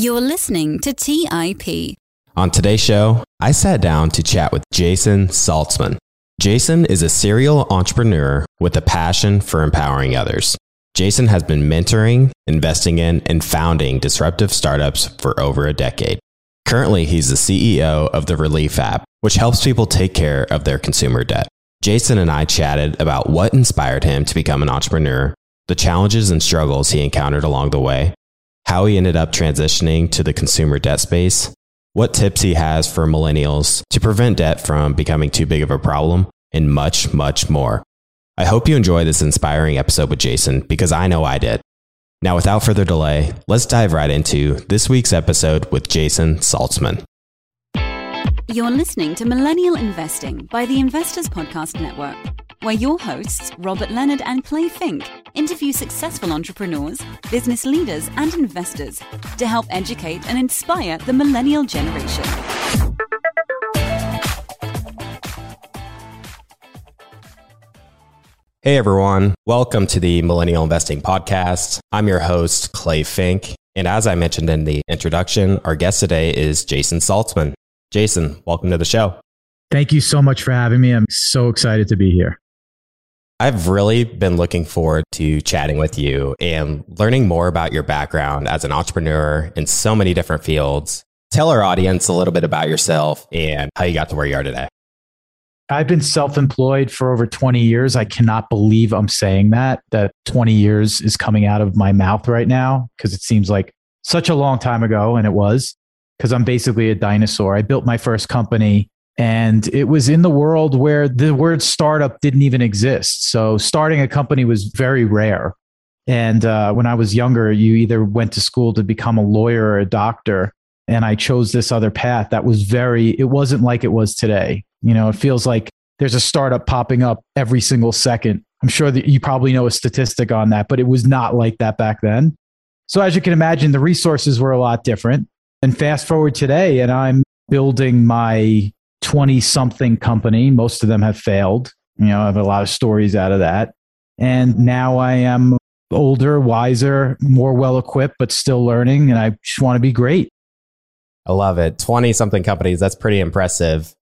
You're listening to TIP. On today's show, I sat down to chat with Jason Saltzman. Jason is a serial entrepreneur with a passion for empowering others. Jason has been mentoring, investing in, and founding disruptive startups for over a decade. Currently, he's the CEO of the Relief app, which helps people take care of their consumer debt. Jason and I chatted about what inspired him to become an entrepreneur, the challenges and struggles he encountered along the way, how he ended up transitioning to the consumer debt space, what tips he has for millennials to prevent debt from becoming too big of a problem, and much, much more. I hope you enjoy this inspiring episode with Jason because I know I did. Now, without further delay, let's dive right into this week's episode with Jason Saltzman. You're listening to Millennial Investing by the Investors Podcast Network, where your hosts, Robert Leonard and Clay Fink, interview successful entrepreneurs, business leaders, and investors to help educate and inspire the millennial generation. Hey everyone, welcome to the Millennial Investing Podcast. I'm your host, Clay Fink. And as I mentioned in the introduction, our guest today is Jason Saltzman. Jason, welcome to the show. Thank you so much for having me. I'm so excited to be here. I've really been looking forward to chatting with you and learning more about your background as an entrepreneur in so many different fields. Tell our audience a little bit about yourself and how you got to where you are today. I've been self employed for over 20 years. I cannot believe I'm saying that, that 20 years is coming out of my mouth right now because it seems like such a long time ago, and it was because I'm basically a dinosaur. I built my first company and it was in the world where the word startup didn't even exist. So starting a company was very rare. And uh, when I was younger, you either went to school to become a lawyer or a doctor. And I chose this other path that was very, it wasn't like it was today. You know, it feels like there's a startup popping up every single second. I'm sure that you probably know a statistic on that, but it was not like that back then. So, as you can imagine, the resources were a lot different. And fast forward today, and I'm building my 20 something company. Most of them have failed. You know, I have a lot of stories out of that. And now I am older, wiser, more well equipped, but still learning. And I just want to be great. I love it. 20 something companies. That's pretty impressive.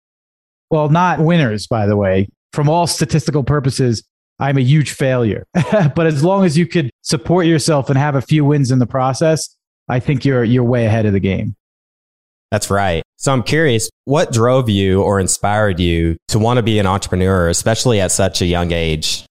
Well, not winners, by the way. From all statistical purposes, I'm a huge failure. but as long as you could support yourself and have a few wins in the process, I think you're, you're way ahead of the game. That's right. So I'm curious, what drove you or inspired you to want to be an entrepreneur, especially at such a young age?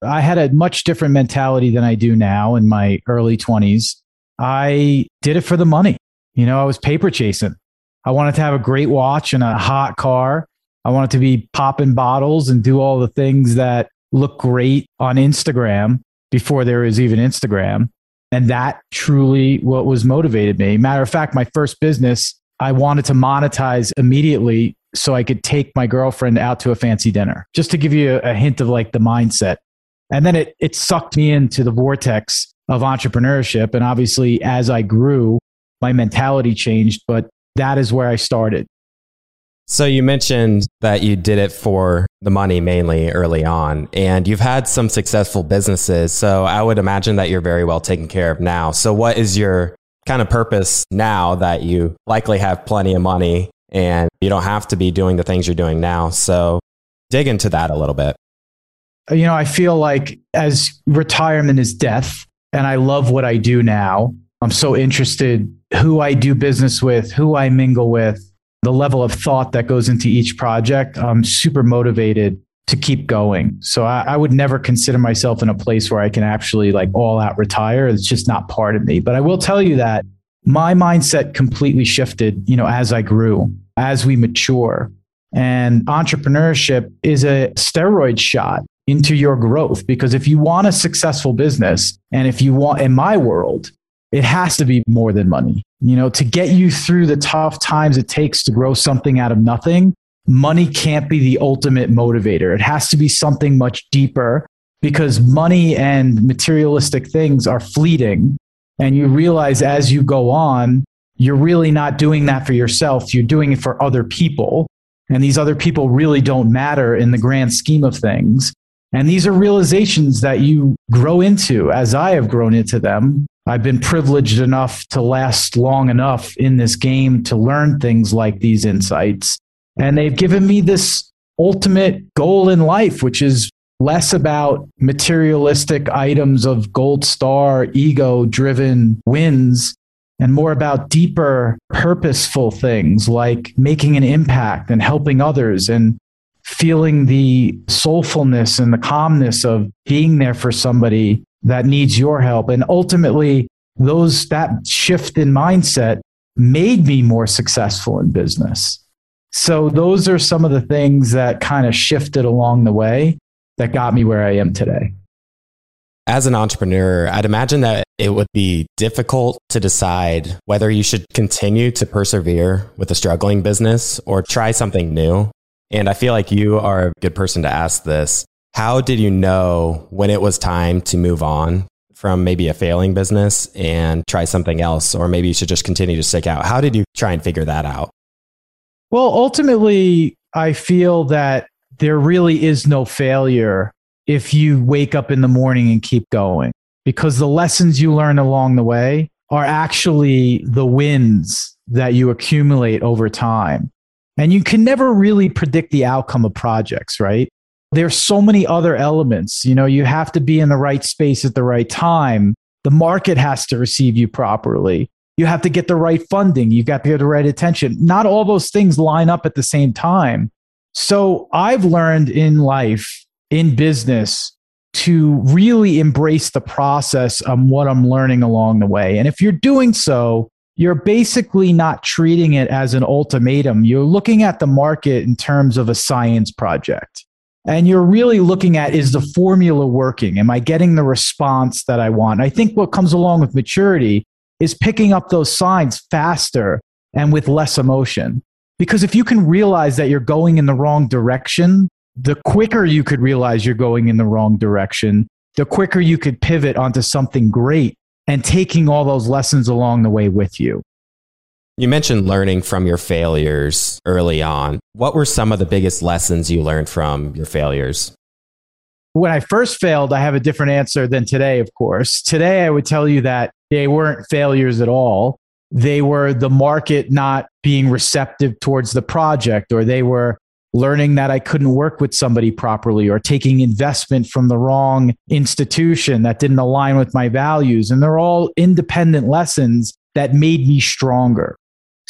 I had a much different mentality than I do now in my early 20s. I did it for the money. You know, I was paper chasing. I wanted to have a great watch and a hot car. I wanted to be popping bottles and do all the things that look great on Instagram before there was even Instagram. And that truly what was motivated me. Matter of fact, my first business, I wanted to monetize immediately so I could take my girlfriend out to a fancy dinner, just to give you a, hint of like the mindset. And then it, it sucked me into the vortex of entrepreneurship. And obviously, as I grew, my mentality changed, but that is where I started. So you mentioned that you did it for the money mainly early on, and you've had some successful businesses. So I would imagine that you're very well taken care of now. So what is your kind of purpose now that you likely have plenty of money and you don't have to be doing the things you're doing now? So dig into that a little bit. Uh, you know, I feel like as retirement is death, and I love what I do now. I'm so interested who I do business with, who I mingle with, the level of thought that goes into each project, I'm super motivated to keep going. So I, I, would never consider myself in a place where I can actually like all out retire. It's just not part of me. But I will tell you that my mindset completely shifted, you know, as I grew, as we mature. And entrepreneurship is a steroid shot into your growth because if you want a successful business and if you want in my world, it has to be more than money. You know, to get you through the tough times it takes to grow something out of nothing, money can't be the ultimate motivator. It has to be something much deeper because money and materialistic things are fleeting. And you realize as you go on, you're really not doing that for yourself. You're doing it for other people. And these other people really don't matter in the grand scheme of things. And these are realizations that you grow into as I have grown into them I've been privileged enough to last long enough in this game to learn things like these insights. And they've given me this ultimate goal in life, which is less about materialistic items of gold star, ego driven wins, and more about deeper, purposeful things like making an impact and helping others and feeling the soulfulness and the calmness of being there for somebody that needs your help. And ultimately, those that shift in mindset made me more successful in business. So those are some of the things that kind of shifted along the way that got me where I am today. As an entrepreneur, I'd imagine that it would be difficult to decide whether you should continue to persevere with a struggling business or try something new. And I feel like you are a good person to ask this. How did you know when it was time to move on from maybe a failing business and try something else? Or maybe you should just continue to stick out. How did you try and figure that out? Well, ultimately, I feel that there really is no failure if you wake up in the morning and keep going because the lessons you learn along the way are actually the wins that you accumulate over time. And you can never really predict the outcome of projects, right? There's so many other elements. You know, you have to be in the right space at the right time. The market has to receive you properly. You have to get the right funding. You've got to get the right attention. Not all those things line up at the same time. So I've learned in life, in business, to really embrace the process of what I'm learning along the way. And if you're doing so, you're basically not treating it as an ultimatum. You're looking at the market in terms of a science project. And you're really looking at is the formula working? Am I getting the response that I want? I think what comes along with maturity is picking up those signs faster and with less emotion. Because if you can realize that you're going in the wrong direction, the quicker you could realize you're going in the wrong direction, the quicker you could pivot onto something great and taking all those lessons along the way with you. You mentioned learning from your failures early on. What were some of the biggest lessons you learned from your failures? When I first failed, I have a different answer than today, of course. Today, I would tell you that they weren't failures at all. They were the market not being receptive towards the project, or they were learning that I couldn't work with somebody properly or taking investment from the wrong institution that didn't align with my values. And they're all independent lessons that made me stronger.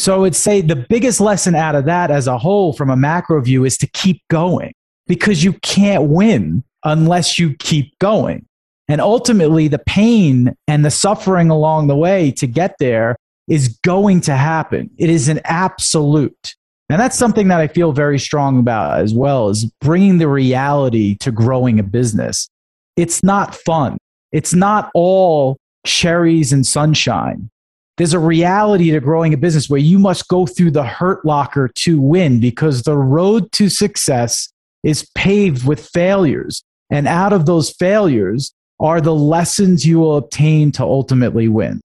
So I would say the biggest lesson out of that as a whole from a macro view is to keep going because you can't win unless you keep going. And ultimately, the pain and the suffering along the way to get there is going to happen. It is an absolute. And that's something that I feel very strong about as well is bringing the reality to growing a business. It's not fun. It's not all cherries and sunshine. There's a reality to growing a business where you must go through the hurt locker to win because the road to success is paved with failures. And out of those failures are the lessons you will obtain to ultimately win.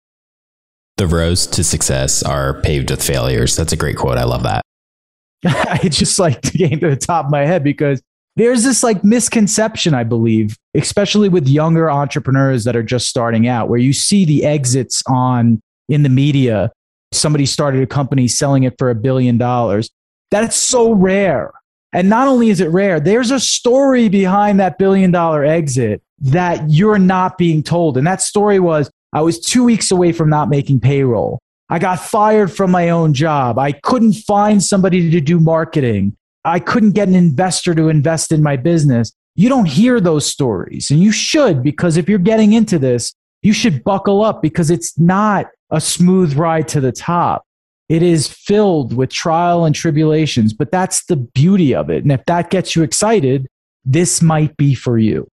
The roads to success are paved with failures. That's a great quote. I love that. it just like came to the top of my head because there's this like misconception, I believe, especially with younger entrepreneurs that are just starting out, where you see the exits on in the media. Somebody started a company selling it for a billion dollars. That's so rare. And not only is it rare, there's a story behind that billion dollar exit that you're not being told. And that story was I was two weeks away from not making payroll. I got fired from my own job. I couldn't find somebody to do marketing. I couldn't get an investor to invest in my business. You don't hear those stories, and you should because if you're getting into this, you should buckle up because it's not a smooth ride to the top. It is filled with trial and tribulations, but that's the beauty of it. And if that gets you excited, this might be for you.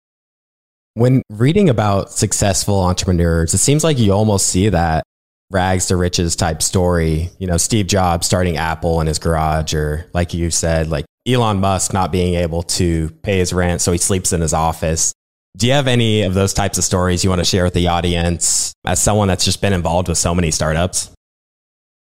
When reading about successful entrepreneurs, it seems like you almost see that rags to riches type story. You know, Steve Jobs starting Apple in his garage, or like you said, like Elon Musk not being able to pay his rent, so he sleeps in his office. Do you have any of those types of stories you want to share with the audience as someone that's just been involved with so many startups?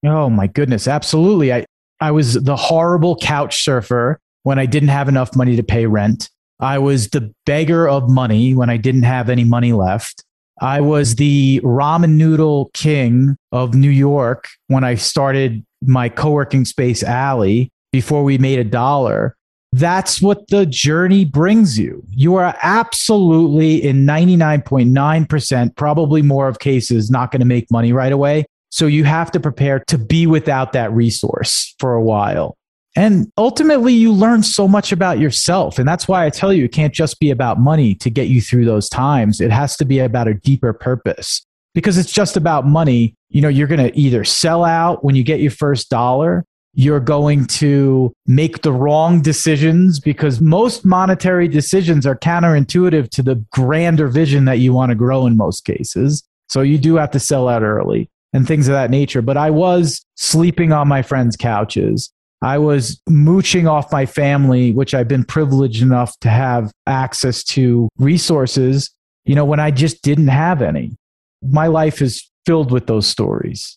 Oh my goodness, absolutely. I, I was the horrible couch surfer when I didn't have enough money to pay rent. I was the beggar of money when I didn't have any money left. I was the ramen noodle king of New York when I started my co working space alley before we made a dollar. That's what the journey brings you. You are absolutely, in 99.9%, probably more of cases, not going to make money right away. So you have to prepare to be without that resource for a while. And ultimately, you learn so much about yourself. And that's why I tell you, it can't just be about money to get you through those times. It has to be about a deeper purpose because it's just about money. You know, you're going to either sell out when you get your first dollar, you're going to make the wrong decisions because most monetary decisions are counterintuitive to the grander vision that you want to grow in most cases. So you do have to sell out early and things of that nature. But I was sleeping on my friends' couches. I was mooching off my family, which I've been privileged enough to have access to resources, you know, when I just didn't have any. My life is filled with those stories.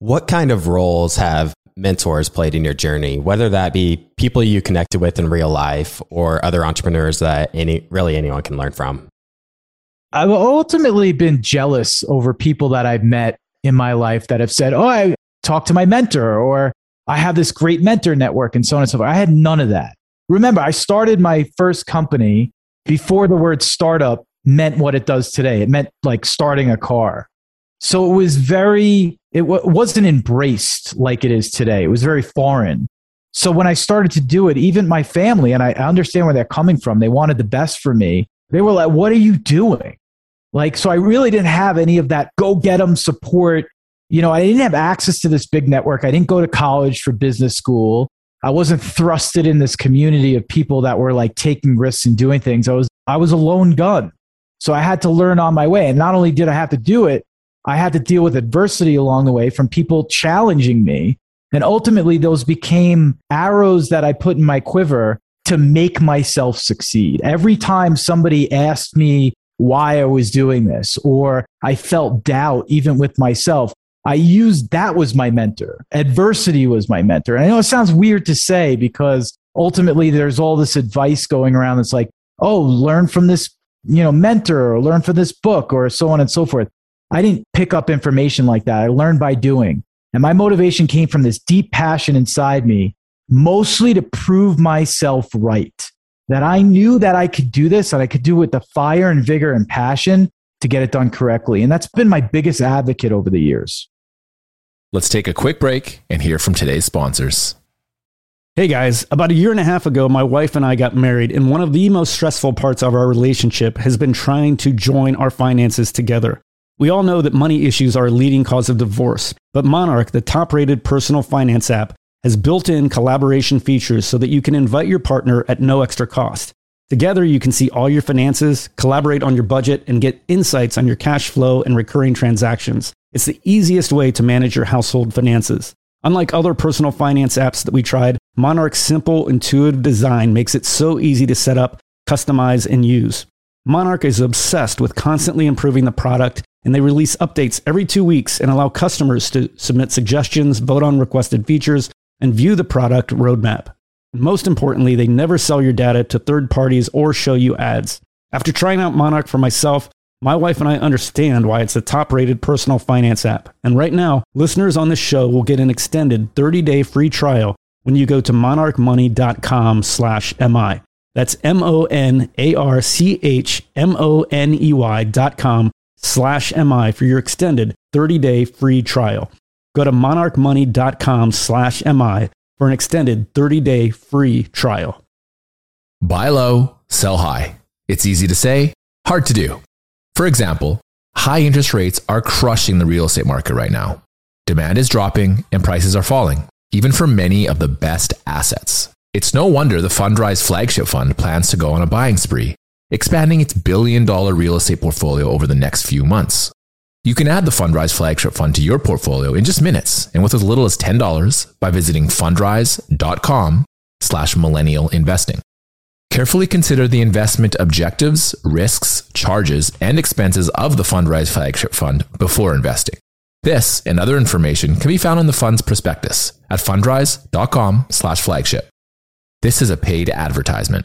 What kind of roles have mentors played in your journey, whether that be people you connected with in real life or other entrepreneurs that any really anyone can learn from? I've ultimately been jealous over people that I've met in my life that have said, Oh, I talked to my mentor, or I have this great mentor network and so on and so forth. I had none of that. Remember, I started my first company before the word startup meant what it does today. It meant like starting a car. So it was very, it w- wasn't embraced like it is today. It was very foreign. So when I started to do it, even my family, and I understand where they're coming from, they wanted the best for me. They were like, What are you doing? Like, so I really didn't have any of that go get them support you know, I didn't have access to this big network. I didn't go to college for business school. I wasn't thrusted in this community of people that were like taking risks and doing things. I was I was a lone gun. So I had to learn on my way. And not only did I have to do it, I had to deal with adversity along the way from people challenging me. And ultimately those became arrows that I put in my quiver to make myself succeed. Every time somebody asked me why I was doing this or I felt doubt even with myself, I used that was my mentor. Adversity was my mentor. And I know it sounds weird to say because ultimately there's all this advice going around that's like, oh, learn from this, you know, mentor or learn from this book or so on and so forth. I didn't pick up information like that. I learned by doing. And my motivation came from this deep passion inside me, mostly to prove myself right. That I knew that I could do this that I could do it with the fire and vigor and passion to get it done correctly. And that's been my biggest advocate over the years. Let's take a quick break and hear from today's sponsors. Hey guys, about a year and a half ago, my wife and I got married, and one of the most stressful parts of our relationship has been trying to join our finances together. We all know that money issues are a leading cause of divorce, but Monarch, the top rated personal finance app, has built in collaboration features so that you can invite your partner at no extra cost. Together, you can see all your finances, collaborate on your budget, and get insights on your cash flow and recurring transactions. It's the easiest way to manage your household finances. Unlike other personal finance apps that we tried, Monarch's simple, intuitive design makes it so easy to set up, customize, and use. Monarch is obsessed with constantly improving the product, and they release updates every two weeks and allow customers to submit suggestions, vote on requested features, and view the product roadmap. Most importantly, they never sell your data to third parties or show you ads. After trying out Monarch for myself, my wife and I understand why it's the top rated personal finance app. And right now, listeners on this show will get an extended 30 day free trial when you go to monarchmoney.com slash MI. That's M O N A R C H M O N E Y dot com slash MI for your extended 30 day free trial. Go to monarchmoney.com slash MI for an extended 30 day free trial. Buy low, sell high. It's easy to say, hard to do. For example, high interest rates are crushing the real estate market right now. Demand is dropping and prices are falling, even for many of the best assets. It's no wonder the Fundrise flagship fund plans to go on a buying spree, expanding its billion dollar real estate portfolio over the next few months. You can add the Fundrise flagship fund to your portfolio in just minutes and with as little as $10 by visiting fundrise.com slash millennial investing. Carefully consider the investment objectives, risks, charges, and expenses of the Fundrise Flagship Fund before investing. This and other information can be found in the fund's prospectus at fundrise.com slash flagship. This is a paid advertisement.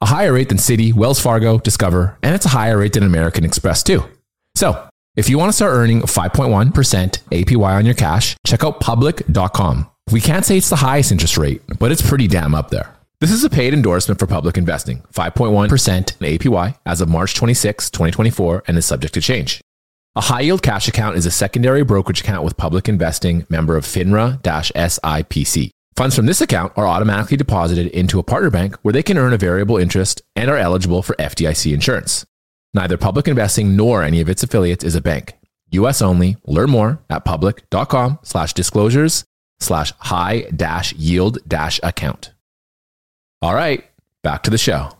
a higher rate than Citi, Wells Fargo, Discover, and it's a higher rate than American Express too. So, if you want to start earning 5.1% APY on your cash, check out public.com. We can't say it's the highest interest rate, but it's pretty damn up there. This is a paid endorsement for public investing, 5.1% APY as of March 26, 2024, and is subject to change. A high yield cash account is a secondary brokerage account with public investing member of FINRA SIPC. Funds from this account are automatically deposited into a partner bank where they can earn a variable interest and are eligible for FDIC insurance. Neither public investing nor any of its affiliates is a bank. US only. Learn more at public.com slash disclosures slash high dash yield dash account. All right, back to the show.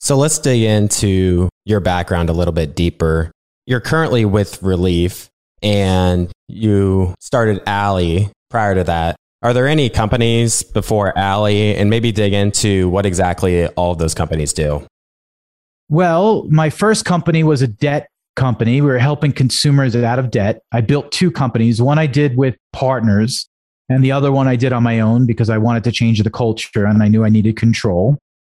So let's dig into your background a little bit deeper you're currently with Relief and you started Alley prior to that. Are there any companies before Alley and maybe dig into what exactly all of those companies do? Well, my first company was a debt company. We were helping consumers out of debt. I built two companies. One I did with partners, and the other one I did on my own because I wanted to change the culture and I knew I needed control.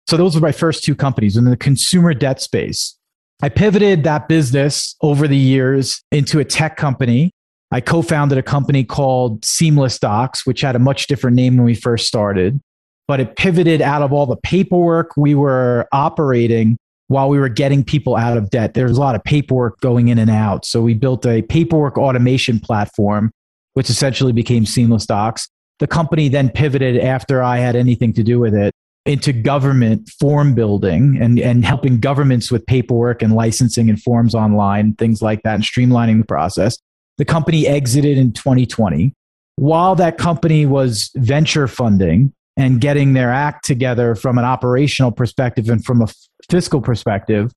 So those were my first two companies in the consumer debt space. I pivoted that business over the years into a tech company. I co founded a company called Seamless Docs, which had a much different name when we first started, but it pivoted out of all the paperwork we were operating while we were getting people out of debt. There was a lot of paperwork going in and out. So we built a paperwork automation platform, which essentially became Seamless Docs. The company then pivoted after I had anything to do with it into government form building and, and helping governments with paperwork and licensing and forms online, things like that, and streamlining the process. The company exited in 2020. While that company was venture funding and getting their act together from an operational perspective and from a fiscal perspective,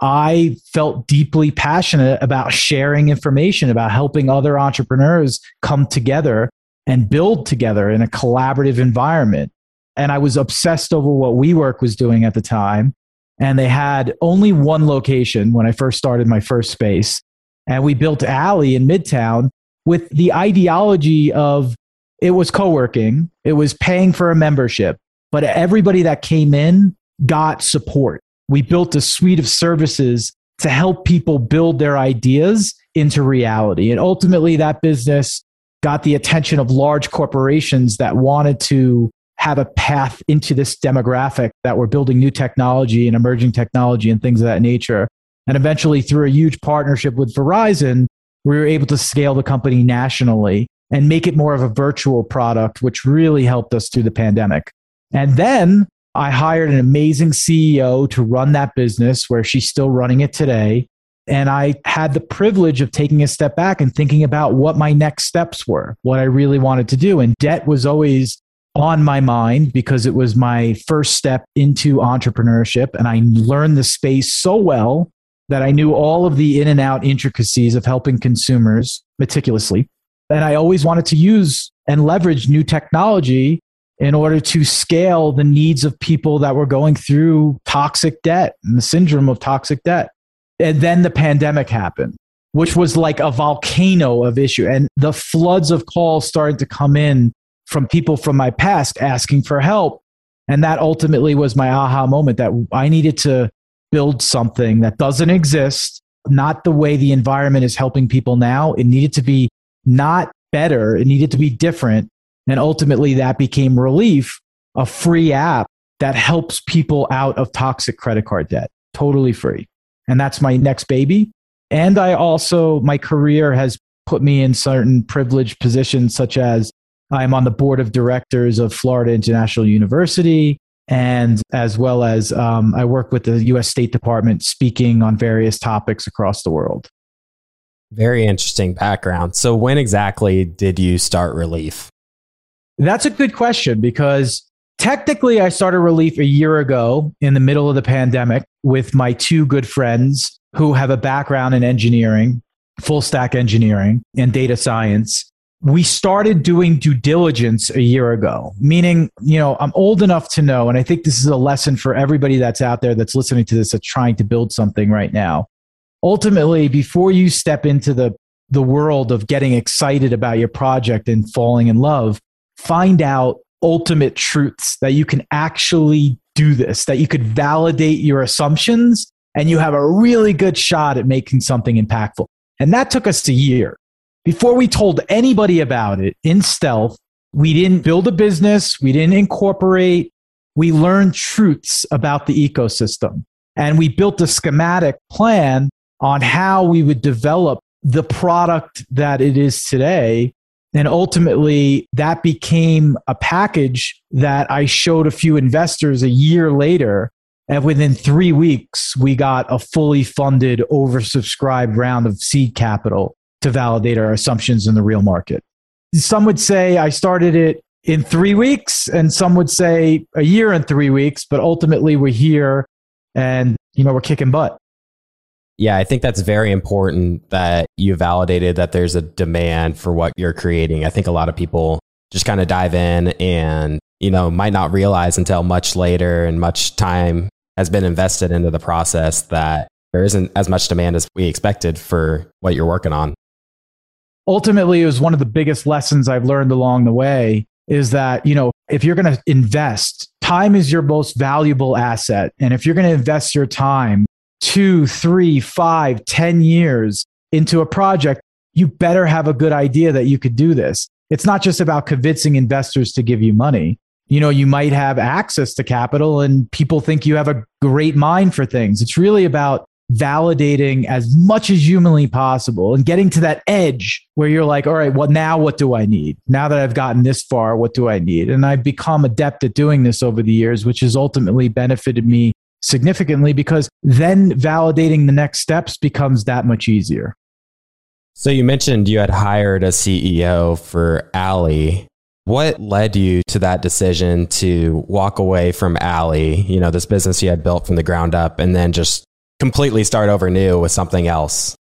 I felt deeply passionate about sharing information, about helping other entrepreneurs come together and build together in a collaborative environment and I was obsessed over what WeWork was doing at the time. And they had only one location when I first started my first space. And we built Alley in Midtown with the ideology of it was co working, it was paying for a membership, but everybody that came in got support. We built a suite of services to help people build their ideas into reality. And ultimately, that business got the attention of large corporations that wanted to have a path into this demographic that we're building new technology and emerging technology and things of that nature. And eventually, through a huge partnership with Verizon, we were able to scale the company nationally and make it more of a virtual product, which really helped us through the pandemic. And then I hired an amazing CEO to run that business where she's still running it today. And I had the privilege of taking a step back and thinking about what my next steps were, what I really wanted to do. And debt was always on my mind because it was my first step into entrepreneurship. And I learned the space so well that I knew all of the in and out intricacies of helping consumers meticulously. And I always wanted to use and leverage new technology in order to scale the needs of people that were going through toxic debt and the syndrome of toxic debt. And then the pandemic happened, which was like a volcano of issue. And the floods of calls started to come in from people from my past asking for help. And that ultimately was my aha moment that I needed to build something that doesn't exist, not the way the environment is helping people now. It needed to be not better, it needed to be different. And ultimately, that became Relief, a free app that helps people out of toxic credit card debt, totally free. And that's my next baby. And I also, my career has put me in certain privileged positions, such as I'm on the board of directors of Florida International University, and as well as um, I work with the US State Department speaking on various topics across the world. Very interesting background. So, when exactly did you start Relief? That's a good question because technically I started Relief a year ago in the middle of the pandemic with my two good friends who have a background in engineering full stack engineering and data science. We started doing due diligence a year ago, meaning, you know, I'm old enough to know, and I think this is a lesson for everybody that's out there that's listening to this, that's trying to build something right now. Ultimately, before you step into the, the world of getting excited about your project and falling in love, find out ultimate truths that you can actually do this, that you could validate your assumptions and you have a really good shot at making something impactful. And that took us a year. Before we told anybody about it in stealth, we didn't build a business, we didn't incorporate, we learned truths about the ecosystem. And we built a schematic plan on how we would develop the product that it is today and ultimately, that became a package that I showed a few investors a year later. And within three weeks, we got a fully funded, oversubscribed round of seed capital to validate our assumptions in the real market. Some would say I started it in three weeks, and some would say a year and three weeks, but ultimately we're here and you know we're kicking butt. Yeah, I think that's very important that you validated that there's a demand for what you're creating. I think a lot of people just kind of dive in and, you know, might not realize until much later and much time has been invested into the process that there isn't as much demand as we expected for what you're working on. Ultimately, it was one of the biggest lessons I've learned along the way is that, you know, if you're going to invest, time is your most valuable asset. And if you're going to invest your time two, three, five, ten years into a project, you better have a good idea that you could do this. It's not just about convincing investors to give you money. You know, you might have access to capital and people think you have a great mind for things. It's really about validating as much as humanly possible and getting to that edge where you're like, all right, well, now what do I need? Now that I've gotten this far, what do I need? And I've become adept at doing this over the years, which has ultimately benefited me significantly because then validating the next steps becomes that much easier. So you mentioned you had hired a CEO for Alley. What led you to that decision to walk away from Alley, you know, this business you had built from the ground up and then just completely start over new with something else?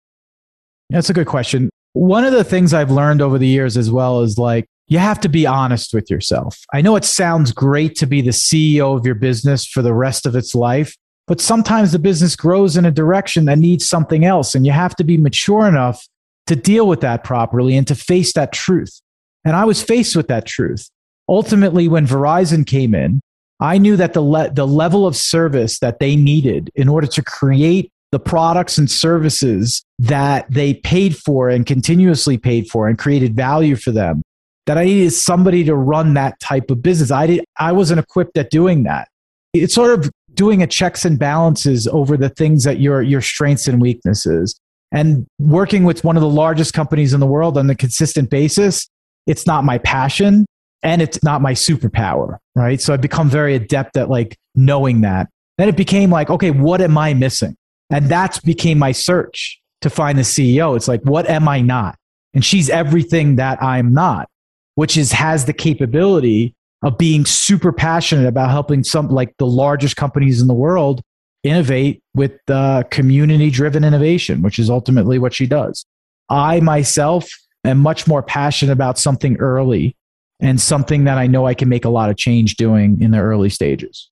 That's a good question. One of the things I've learned over the years as well is like you have to be honest with yourself. I know it sounds great to be the CEO of your business for the rest of its life, but sometimes the business grows in a direction that needs something else. And you have to be mature enough to deal with that properly and to face that truth. And I was faced with that truth. Ultimately, when Verizon came in, I knew that the, le- the level of service that they needed in order to create the products and services that they paid for and continuously paid for and created value for them that I needed somebody to run that type of business. I did I wasn't equipped at doing that. It's sort of doing a checks and balances over the things that your your strengths and weaknesses. And working with one of the largest companies in the world on a consistent basis, it's not my passion and it's not my superpower, right? So I've become very adept at like knowing that. Then it became like, okay, what am I missing? And that became my search to find the CEO. It's like, what am I not? And she's everything that I'm not which is has the capability of being super passionate about helping some like the largest companies in the world innovate with uh, community driven innovation, which is ultimately what she does. I myself am much more passionate about something early and something that I know I can make a lot of change doing in the early stages.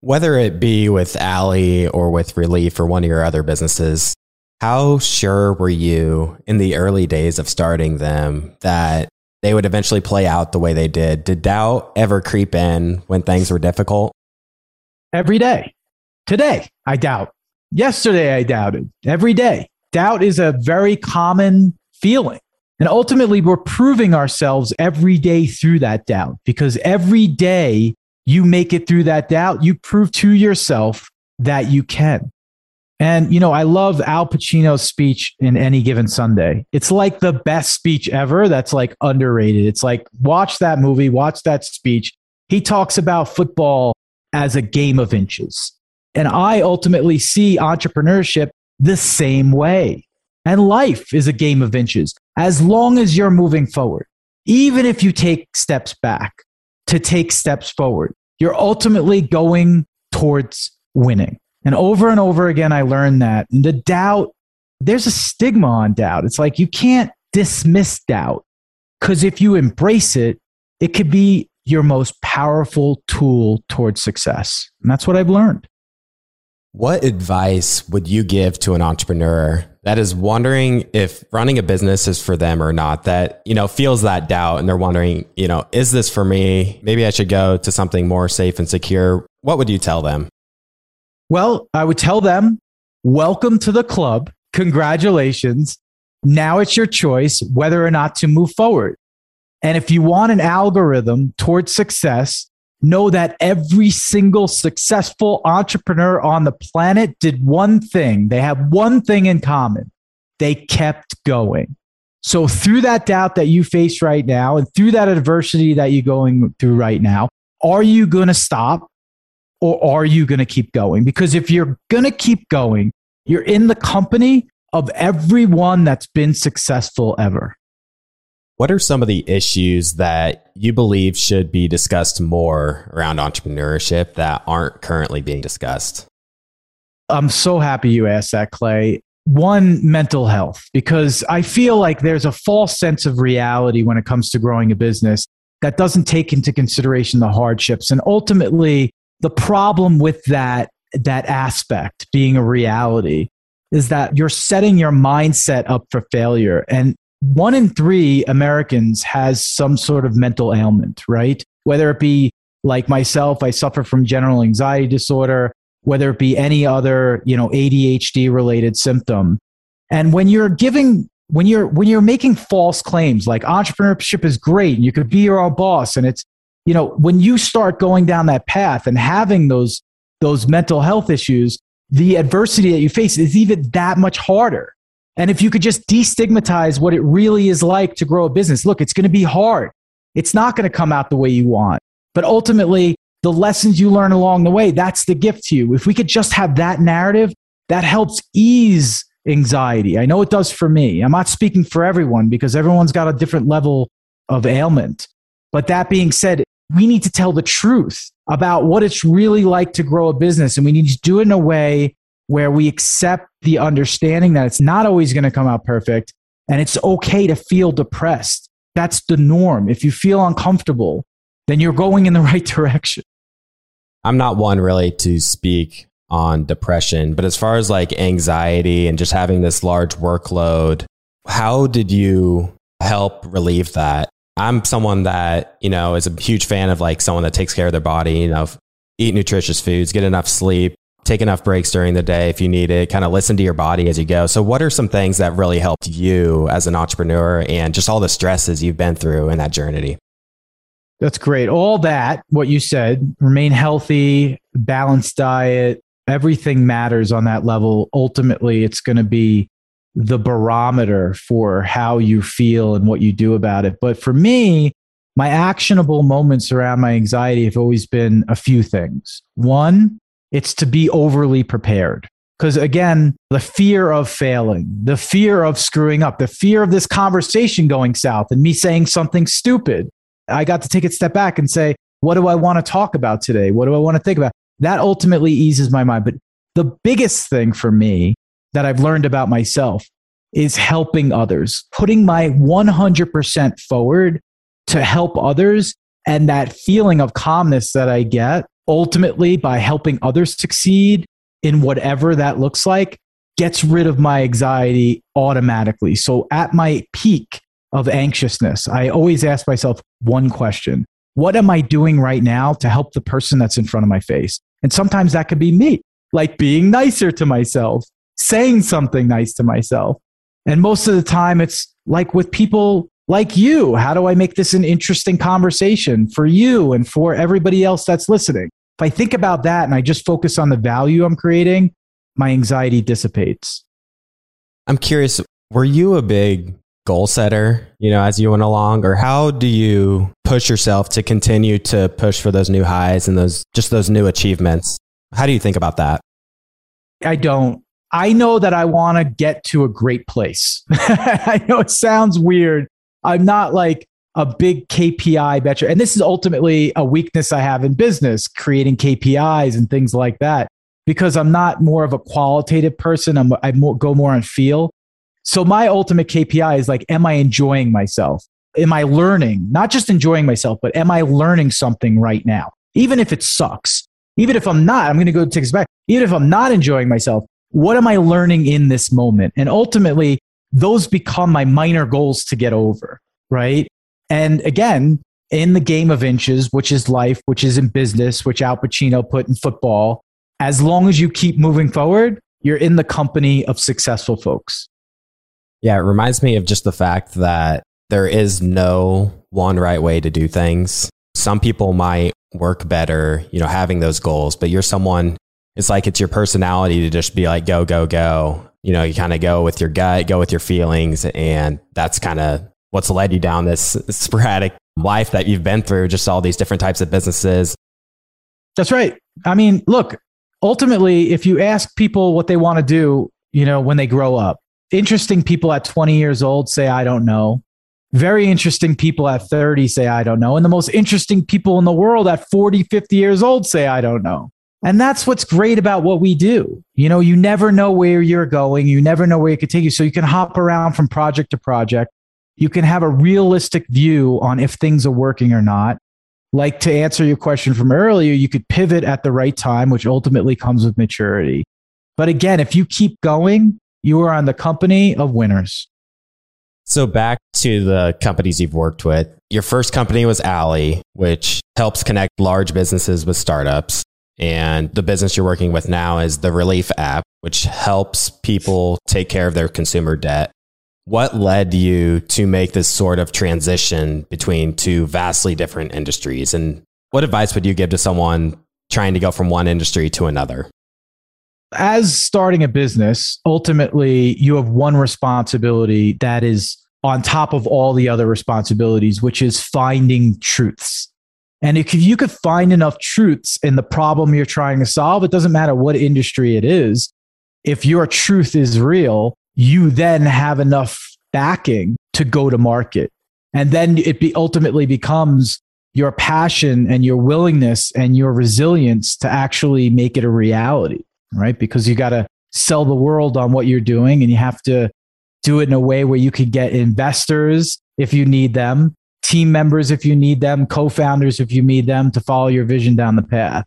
Whether it be with Alley or with Relief or one of your other businesses, how sure were you in the early days of starting them that they would eventually play out the way they did. Did doubt ever creep in when things were difficult? Every day. Today, I doubt. Yesterday, I doubted. Every day. Doubt is a very common feeling. And ultimately, we're proving ourselves every day through that doubt because every day you make it through that doubt, you prove to yourself that you can. And, you know, I love Al Pacino's speech in Any Given Sunday. It's like the best speech ever that's like underrated. It's like, watch that movie, watch that speech. He talks about football as a game of inches. And I ultimately see entrepreneurship the same way. And life is a game of inches as long as you're moving forward. Even if you take steps back to take steps forward, you're ultimately going towards winning. And over and over again, I learned that. The doubt there's a stigma on doubt. It's like you can't dismiss doubt because if you embrace it, it could be your most powerful tool towards success. And that's what I've learned. What advice would you give to an entrepreneur that is wondering if running a business is for them or not that, you know, feels that doubt and they're wondering, you know, is this for me? Maybe I should go to something more safe and secure. What would you tell them? Well, I would tell them, welcome to the club. Congratulations. Now it's your choice whether or not to move forward. And if you want an algorithm towards success, know that every single successful entrepreneur on the planet did one thing. They have one thing in common they kept going. So, through that doubt that you face right now and through that adversity that you're going through right now, are you going to stop or are you going to keep going? Because if you're going to keep going, you're in the company of everyone that's been successful ever. What are some of the issues that you believe should be discussed more around entrepreneurship that aren't currently being discussed? I'm so happy you asked that, Clay. One, mental health, because I feel like there's a false sense of reality when it comes to growing a business that doesn't take into consideration the hardships. And ultimately, the problem with that, that aspect being a reality is that you're setting your mindset up for failure. And one in three Americans has some sort of mental ailment, right? Whether it be like myself, I suffer from general anxiety disorder, whether it be any other, you know, ADHD related symptom. And when you're giving, when you're, when you're making false claims like entrepreneurship is great and you could be your own boss and it's, you know, when you start going down that path and having those, those mental health issues, the adversity that you face is even that much harder and if you could just destigmatize what it really is like to grow a business, look, it's going to be hard. It's not going to come out the way you want. But ultimately, the lessons you learn along the way, that's the gift to you. If we could just have that narrative, that helps ease anxiety. I know it does for me. I'm not speaking for everyone because everyone's got a different level of ailment. But that being said, we need to tell the truth about what it's really like to grow a business. And we need to do it in a way where we accept the understanding that it's not always going to come out perfect and it's okay to feel depressed. That's the norm. If you feel uncomfortable, then you're going in the right direction. I'm not one really to speak on depression, but as far as like anxiety and just having this large workload, how did you help relieve that? I'm someone that, you know, is a huge fan of like someone that takes care of their body, you know, eat nutritious foods, get enough sleep, take enough breaks during the day if you need it, kind of listen to your body as you go. So, what are some things that really helped you as an entrepreneur and just all the stresses you've been through in that journey? That's great. All that, what you said, remain healthy, balanced diet, everything matters on that level. Ultimately, it's going to be the barometer for how you feel and what you do about it. But for me, my actionable moments around my anxiety have always been a few things. One, it's to be overly prepared. Because again, the fear of failing, the fear of screwing up, the fear of this conversation going south and me saying something stupid. I got to take a step back and say, what do I want to talk about today? What do I want to think about? That ultimately eases my mind. But the biggest thing for me that I've learned about myself is helping others, putting my 100% forward to help others. And that feeling of calmness that I get ultimately by helping others succeed in whatever that looks like gets rid of my anxiety automatically. So at my peak of anxiousness, I always ask myself one question. What am I doing right now to help the person that's in front of my face? And sometimes that could be me, like being nicer to myself, saying something nice to myself. And most of the time, it's like with people like you. How do I make this an interesting conversation for you and for everybody else that's listening? If I think about that and I just focus on the value I'm creating, my anxiety dissipates. I'm curious, were you a big goal setter, you know, as you went along, or how do you push yourself to continue to push for those new highs and those just those new achievements? How do you think about that? I don't. I know that I want to get to a great place. I know it sounds weird, I'm not like a big KPI metric. And this is ultimately a weakness I have in business, creating KPIs and things like that. because I'm not more of a qualitative person. I'm, I go more on feel. So my ultimate KPI is like, am I enjoying myself? Am I learning? Not just enjoying myself, but am I learning something right now? Even if it sucks, even if I'm not, I'm going to go take this back. Even if I'm not enjoying myself, what am I learning in this moment? And ultimately, those become my minor goals to get over, right? And again, in the game of inches, which is life, which is in business, which Al Pacino put in football, as long as you keep moving forward, you're in the company of successful folks. Yeah, it reminds me of just the fact that there is no one right way to do things. Some people might work better, you know, having those goals, but you're someone, it's like it's your personality to just be like, go, go, go. You know, you kind of go with your gut, go with your feelings. And that's kind of what's led you down this sporadic life that you've been through, just all these different types of businesses. That's right. I mean, look, ultimately, if you ask people what they want to do, you know, when they grow up, interesting people at 20 years old say, I don't know. Very interesting people at 30 say, I don't know. And the most interesting people in the world at 40, 50 years old say, I don't know. And that's what's great about what we do. You know, you never know where you're going. You never know where it could take you. So you can hop around from project to project. You can have a realistic view on if things are working or not. Like to answer your question from earlier, you could pivot at the right time, which ultimately comes with maturity. But again, if you keep going, you are on the company of winners. So back to the companies you've worked with. Your first company was Alley, which helps connect large businesses with startups. And the business you're working with now is the Relief app, which helps people take care of their consumer debt. What led you to make this sort of transition between two vastly different industries? And what advice would you give to someone trying to go from one industry to another? as starting a business, ultimately you have one responsibility that is on top of all the other responsibilities, which is finding truths. And if you could find enough truths in the problem you're trying to solve, it doesn't matter what industry it is. If your truth is real, you then have enough backing to go to market. And then it be ultimately becomes your passion and your willingness and your resilience to actually make it a reality right? Because you got to sell the world on what you're doing and you have to do it in a way where you can get investors if you need them, team members if you need them, co founders if you need them to follow your vision down the path.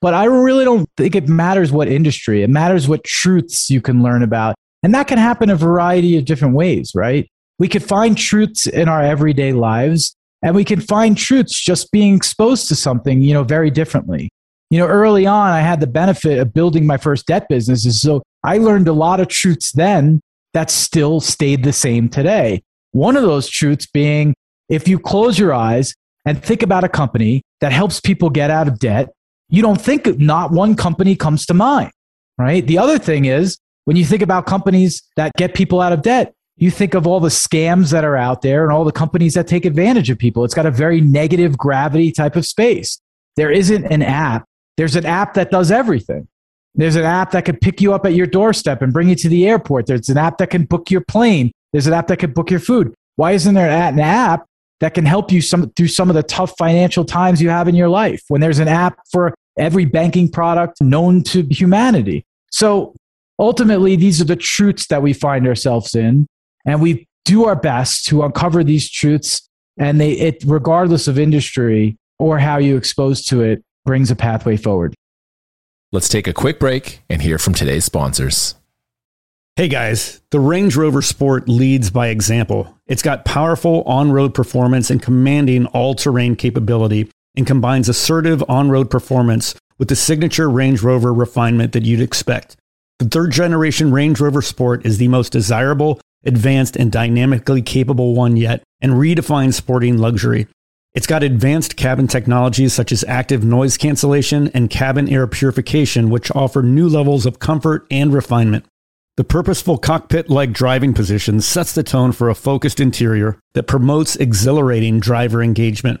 But I really don't think it matters what industry, it matters what truths you can learn about. And that can happen a variety of different ways, right? We could find truths in our everyday lives and we can find truths just being exposed to something, you know, very differently you know, early on, I had the benefit of building my first debt businesses. So I learned a lot of truths then that still stayed the same today. One of those truths being if you close your eyes and think about a company that helps people get out of debt, you don't think not one company comes to mind, right? The other thing is when you think about companies that get people out of debt, you think of all the scams that are out there and all the companies that take advantage of people. It's got a very negative gravity type of space. There isn't an app there's an app that does everything. There's an app that can pick you up at your doorstep and bring you to the airport. There's an app that can book your plane. There's an app that can book your food. Why isn't there an app that can help you some, through some of the tough financial times you have in your life when there's an app for every banking product known to humanity? So ultimately, these are the truths that we find ourselves in. And we do our best to uncover these truths. And they, it, regardless of industry or how you expose to it, brings a pathway forward. Let's take a quick break and hear from today's sponsors. Hey guys, the Range Rover Sport leads by example. It's got powerful on road performance and commanding all terrain capability and combines assertive on road performance with the signature Range Rover refinement that you'd expect. The third generation Range Rover Sport is the most desirable, advanced, and dynamically capable one yet and redefines sporting luxury. It's got advanced cabin technologies such as active noise cancellation and cabin air purification, which offer new levels of comfort and refinement. The purposeful cockpit like driving position sets the tone for a focused interior that promotes exhilarating driver engagement.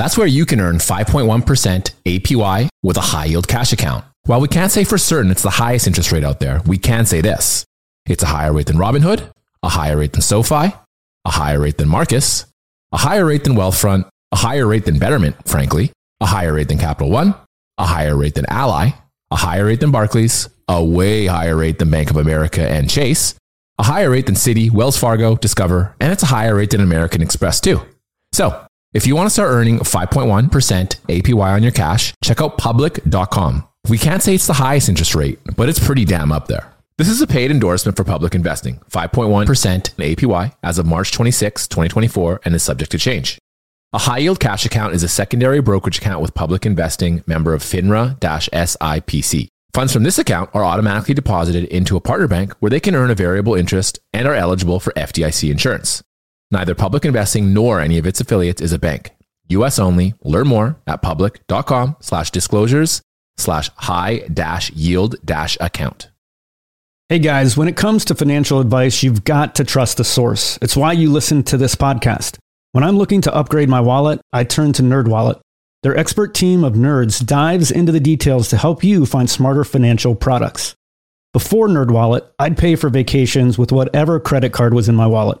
That's where you can earn 5.1% APY with a high yield cash account. While we can't say for certain it's the highest interest rate out there, we can say this it's a higher rate than Robinhood, a higher rate than SoFi, a higher rate than Marcus, a higher rate than Wealthfront, a higher rate than Betterment, frankly, a higher rate than Capital One, a higher rate than Ally, a higher rate than Barclays, a way higher rate than Bank of America and Chase, a higher rate than Citi, Wells Fargo, Discover, and it's a higher rate than American Express too. So, if you want to start earning 5.1% APY on your cash, check out public.com. We can't say it's the highest interest rate, but it's pretty damn up there. This is a paid endorsement for public investing, 5.1% APY as of March 26, 2024, and is subject to change. A high yield cash account is a secondary brokerage account with public investing member of FINRA SIPC. Funds from this account are automatically deposited into a partner bank where they can earn a variable interest and are eligible for FDIC insurance. Neither public investing nor any of its affiliates is a bank. US only. Learn more at public.com slash disclosures slash high dash yield dash account. Hey guys, when it comes to financial advice, you've got to trust the source. It's why you listen to this podcast. When I'm looking to upgrade my wallet, I turn to NerdWallet. Their expert team of nerds dives into the details to help you find smarter financial products. Before NerdWallet, I'd pay for vacations with whatever credit card was in my wallet,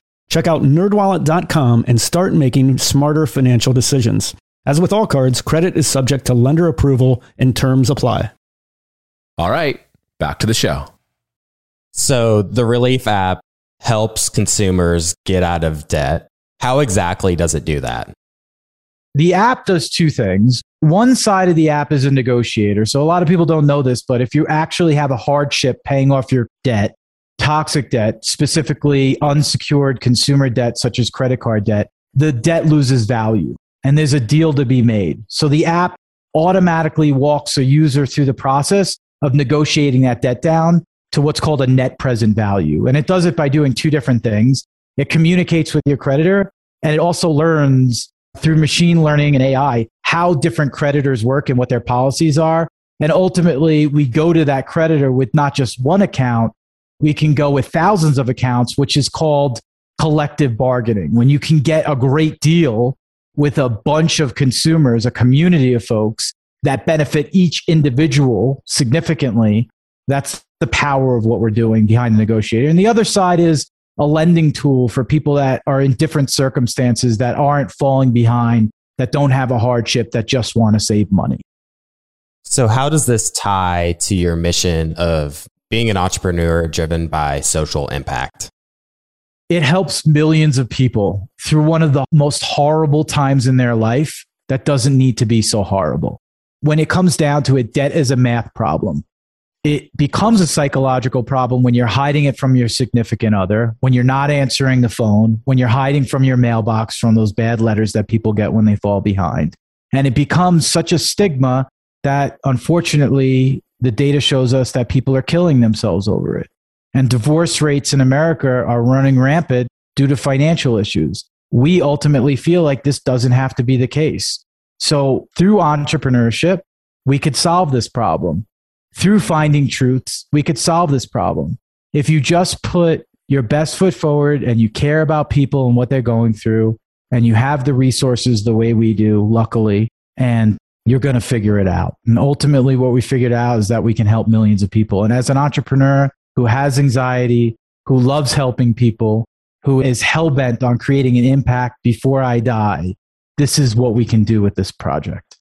Check out nerdwallet.com and start making smarter financial decisions. As with all cards, credit is subject to lender approval and terms apply. All right, back to the show. So the Relief app helps consumers get out of debt. How exactly does it do that? The app does two things. One side of the app is a negotiator. So a lot of people don't know this, but if you actually have a hardship paying off your debt, toxic debt, specifically unsecured consumer debt, such as credit card debt, the debt loses value and there's a deal to be made. So the app automatically walks a user through the process of negotiating that debt down to what's called a net present value. And it does it by doing two different things. It communicates with your creditor and it also learns through machine learning and AI how different creditors work and what their policies are. And ultimately, we go to that creditor with not just one account, we can go with thousands of accounts, which is called collective bargaining. When you can get a great deal with a bunch of consumers, a community of folks that benefit each individual significantly, that's the power of what we're doing behind the negotiator. And the other side is a lending tool for people that are in different circumstances that aren't falling behind, that don't have a hardship, that just want to save money. So, how does this tie to your mission of being an entrepreneur driven by social impact? It helps millions of people through one of the most horrible times in their life that doesn't need to be so horrible. When it comes down to it, debt is a math problem it becomes a psychological problem when you're hiding it from your significant other, when you're not answering the phone, when you're hiding from your mailbox from those bad letters that people get when they fall behind. And it becomes such a stigma that unfortunately the data shows us that people are killing themselves over it. And divorce rates in America are running rampant due to financial issues. We ultimately feel like this doesn't have to be the case. So through entrepreneurship, we could solve this problem through finding truths, we could solve this problem. If you just put your best foot forward and you care about people and what they're going through, and you have the resources the way we do, luckily, and you're going to figure it out. And ultimately, what we figured out is that we can help millions of people. And as an entrepreneur who has anxiety, who loves helping people, who is hell bent on creating an impact before I die, this is what we can do with this project.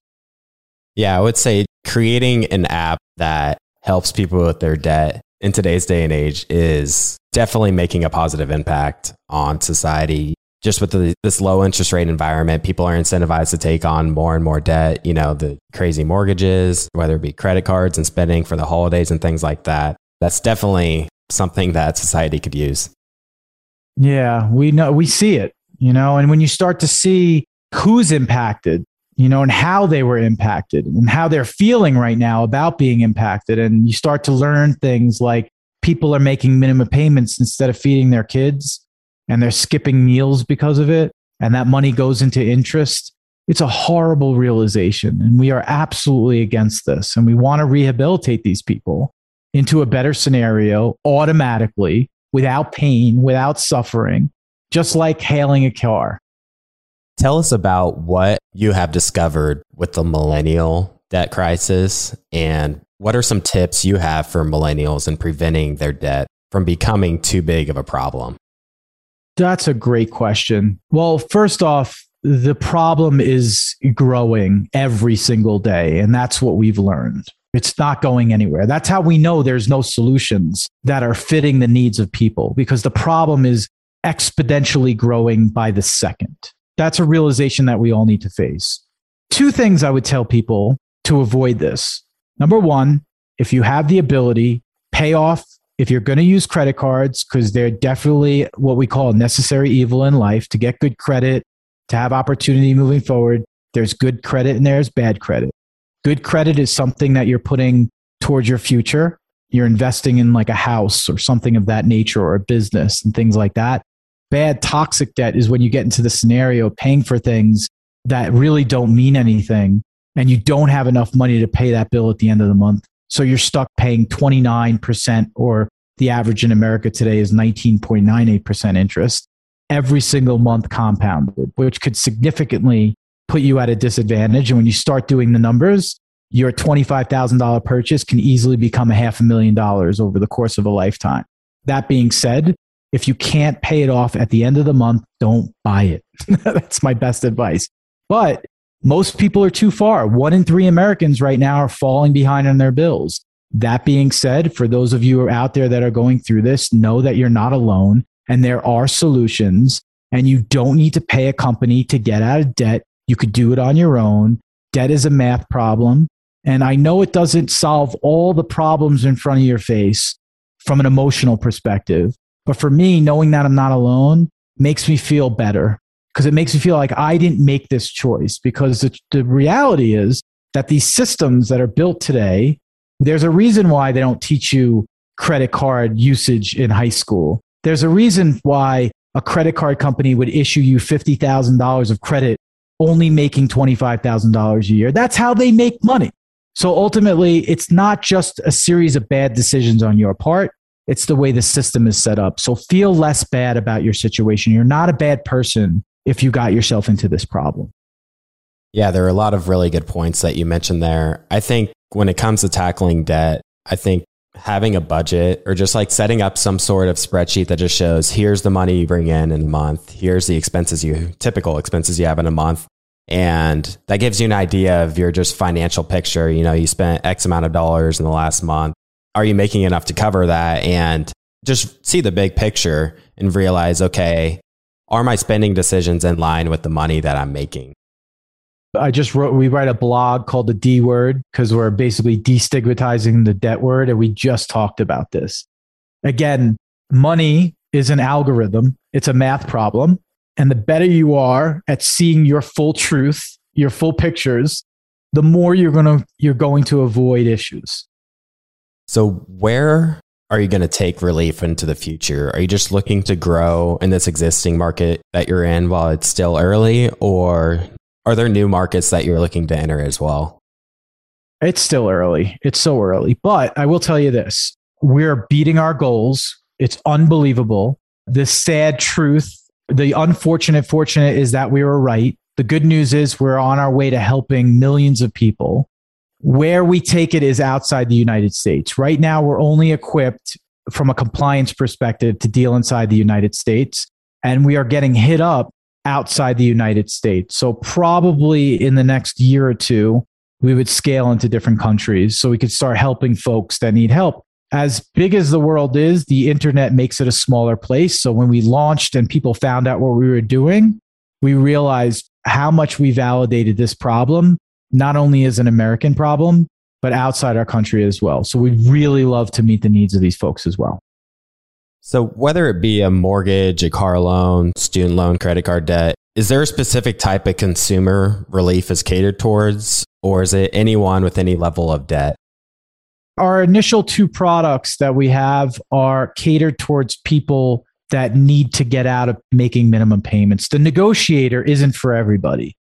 Yeah, I would say creating an app that helps people with their debt in today's day and age is definitely making a positive impact on society. Just with the, this low interest rate environment, people are incentivized to take on more and more debt. You know, the crazy mortgages, whether it be credit cards and spending for the holidays and things like that. That's definitely something that society could use. Yeah, we know, we see it, you know, and when you start to see who's impacted, you know, and how they were impacted and how they're feeling right now about being impacted. And you start to learn things like people are making minimum payments instead of feeding their kids and they're skipping meals because of it. And that money goes into interest. It's a horrible realization. And we are absolutely against this. And we want to rehabilitate these people into a better scenario automatically without pain, without suffering, just like hailing a car. Tell us about what you have discovered with the millennial debt crisis and what are some tips you have for millennials in preventing their debt from becoming too big of a problem? That's a great question. Well, first off, the problem is growing every single day, and that's what we've learned. It's not going anywhere. That's how we know there's no solutions that are fitting the needs of people because the problem is exponentially growing by the second. That's a realization that we all need to face. Two things I would tell people to avoid this. Number one, if you have the ability, pay off if you're going to use credit cards, because they're definitely what we call necessary evil in life to get good credit, to have opportunity moving forward. There's good credit and there's bad credit. Good credit is something that you're putting towards your future. You're investing in like a house or something of that nature or a business and things like that bad toxic debt is when you get into the scenario paying for things that really don't mean anything and you don't have enough money to pay that bill at the end of the month. So you're stuck paying 29% or the average in America today is 19.98% interest every single month compounded, which could significantly put you at a disadvantage. And when you start doing the numbers, your $25,000 purchase can easily become a half a million dollars over the course of a lifetime. That being said, if you can't pay it off at the end of the month, don't buy it. That's my best advice. But most people are too far. One in three Americans right now are falling behind on their bills. That being said, for those of you out there that are going through this, know that you're not alone and there are solutions and you don't need to pay a company to get out of debt. You could do it on your own. Debt is a math problem. And I know it doesn't solve all the problems in front of your face from an emotional perspective, but for me, knowing that I'm not alone makes me feel better because it makes me feel like I didn't make this choice. Because the, the reality is that these systems that are built today, there's a reason why they don't teach you credit card usage in high school. There's a reason why a credit card company would issue you $50,000 of credit only making $25,000 a year. That's how they make money. So ultimately, it's not just a series of bad decisions on your part. It's the way the system is set up. So feel less bad about your situation. You're not a bad person if you got yourself into this problem. Yeah, there are a lot of really good points that you mentioned there. I think when it comes to tackling debt, I think having a budget or just like setting up some sort of spreadsheet that just shows here's the money you bring in in a month, here's the expenses you typical expenses you have in a month. And that gives you an idea of your just financial picture. You know, you spent X amount of dollars in the last month are you making enough to cover that? And just see the big picture and realize, okay, are my spending decisions in line with the money that I'm making? I just wrote, we write a blog called the D word because we're basically destigmatizing the debt word. And we just talked about this. Again, money is an algorithm, it's a math problem. And the better you are at seeing your full truth, your full pictures, the more you're going to, you're going to avoid issues. So, where are you going to take relief into the future? Are you just looking to grow in this existing market that you're in while it's still early, or are there new markets that you're looking to enter as well? It's still early. It's so early. But I will tell you this we're beating our goals. It's unbelievable. The sad truth, the unfortunate fortunate is that we were right. The good news is we're on our way to helping millions of people. Where we take it is outside the United States. Right now, we're only equipped from a compliance perspective to deal inside the United States, and we are getting hit up outside the United States. So, probably in the next year or two, we would scale into different countries so we could start helping folks that need help. As big as the world is, the internet makes it a smaller place. So, when we launched and people found out what we were doing, we realized how much we validated this problem not only is an American problem, but outside our country as well. So we'd really love to meet the needs of these folks as well. So, whether it be a mortgage, a car loan, student loan, credit card debt, is there a specific type of consumer relief is catered towards, or is it anyone with any level of debt? Our initial two products that we have are catered towards people that need to get out of making minimum payments. The negotiator isn't for everybody.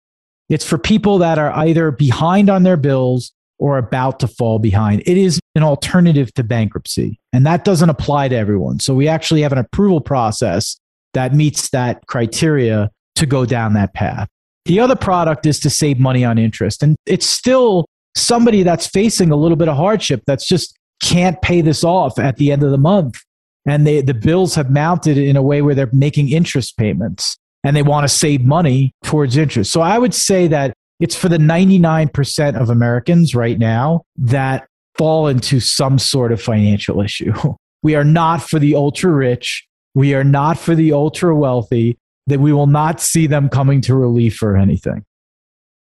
It's for people that are either behind on their bills or about to fall behind. It is an alternative to bankruptcy, and that doesn't apply to everyone. So we actually have an approval process that meets that criteria to go down that path. The other product is to save money on interest, and it's still somebody that's facing a little bit of hardship that's just can't pay this off at the end of the month. And they, the bills have mounted in a way where they're making interest payments and they want to save money towards interest. So I would say that it's for the 99% of Americans right now that fall into some sort of financial issue. We are not for the ultra rich. We are not for the ultra wealthy, that we will not see them coming to relief or anything.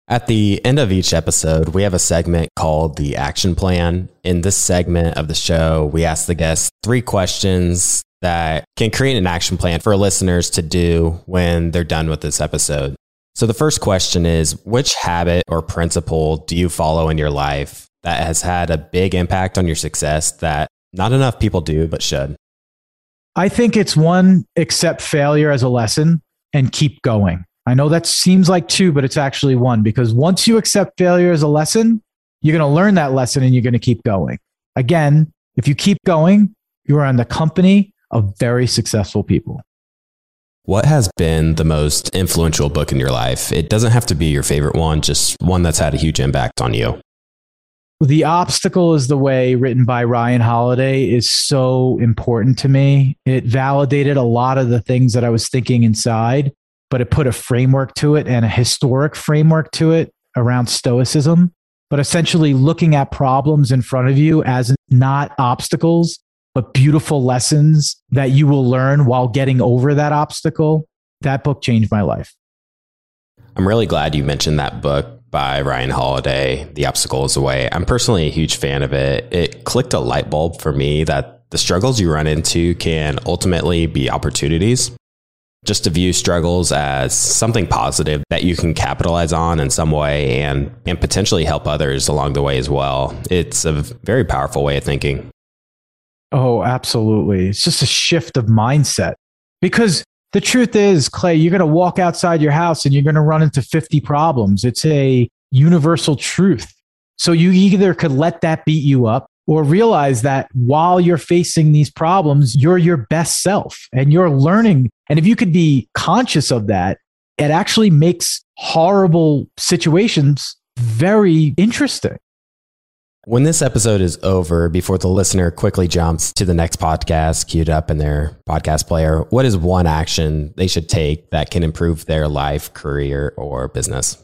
At the end of each episode, we have a segment called the action plan. In this segment of the show, we ask the guests three questions that can create an action plan for listeners to do when they're done with this episode. So the first question is which habit or principle do you follow in your life that has had a big impact on your success that not enough people do but should? I think it's one accept failure as a lesson and keep going. I know that seems like two, but it's actually one because once you accept failure as a lesson, you're going to learn that lesson and you're going to keep going. Again, if you keep going, you are on the company of very successful people. What has been the most influential book in your life? It doesn't have to be your favorite one, just one that's had a huge impact on you. The Obstacle is the Way, written by Ryan Holiday, is so important to me. It validated a lot of the things that I was thinking inside, but it put a framework to it and a historic framework to it around Stoicism. But essentially, looking at problems in front of you as not obstacles, but beautiful lessons that you will learn while getting over that obstacle. That book changed my life. I'm really glad you mentioned that book by Ryan Holiday, The Obstacle is the Way. I'm personally a huge fan of it. It clicked a light bulb for me that the struggles you run into can ultimately be opportunities. Just to view struggles as something positive that you can capitalize on in some way and, and potentially help others along the way as well. It's a very powerful way of thinking. Oh, absolutely. It's just a shift of mindset. Because the truth is, Clay, you're going to walk outside your house and you're going to run into 50 problems. It's a universal truth. So you either could let that beat you up or realize that while you're facing these problems, you're your best self and you're learning. And if you could be conscious of that, it actually makes horrible situations very interesting. When this episode is over, before the listener quickly jumps to the next podcast queued up in their podcast player, what is one action they should take that can improve their life, career, or business?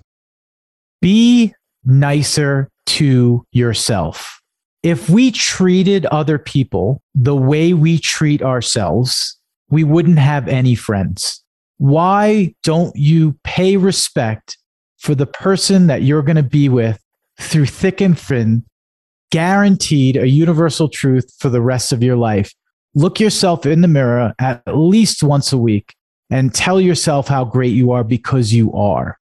Be nicer to yourself. If we treated other people the way we treat ourselves, we wouldn't have any friends. Why don't you pay respect for the person that you're going to be with through thick and thin guaranteed a universal truth for the rest of your life. Look yourself in the mirror at least once a week and tell yourself how great you are because you are.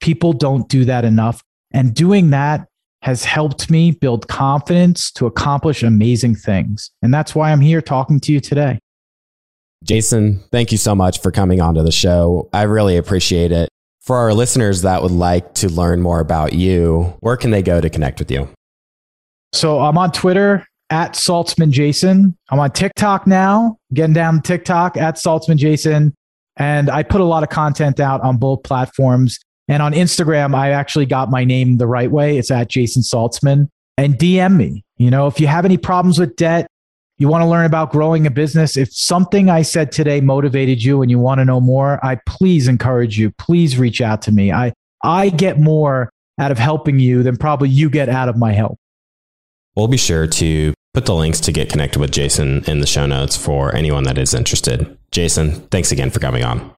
People don't do that enough. And doing that has helped me build confidence to accomplish amazing things. And that's why I'm here talking to you today. Jason, thank you so much for coming onto the show. I really appreciate it. For our listeners that would like to learn more about you, where can they go to connect with you? So I'm on Twitter at Saltzman Jason. I'm on TikTok now, getting down TikTok at Saltzman Jason. And I put a lot of content out on both platforms. And on Instagram, I actually got my name the right way. It's at Jason Saltzman. And DM me. You know, if you have any problems with debt, you want to learn about growing a business, if something I said today motivated you and you want to know more, I please encourage you. Please reach out to me. I, I get more out of helping you than probably you get out of my help. We'll be sure to put the links to get connected with Jason in the show notes for anyone that is interested. Jason, thanks again for coming on.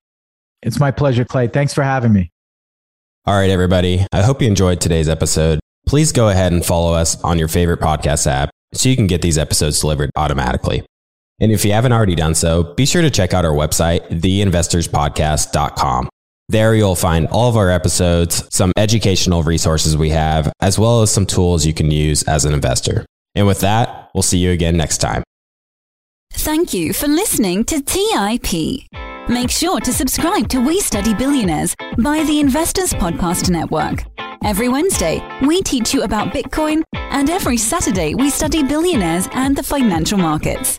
It's my pleasure, Clay. Thanks for having me. All right, everybody. I hope you enjoyed today's episode. Please go ahead and follow us on your favorite podcast app so you can get these episodes delivered automatically. And if you haven't already done so, be sure to check out our website, theinvestorspodcast.com. There you'll find all of our episodes, some educational resources we have, as well as some tools you can use as an investor. And with that, we'll see you again next time. Thank you for listening to TIP. Make sure to subscribe to We Study Billionaires by the Investors Podcast Network. Every Wednesday, we teach you about Bitcoin, and every Saturday, we study billionaires and the financial markets.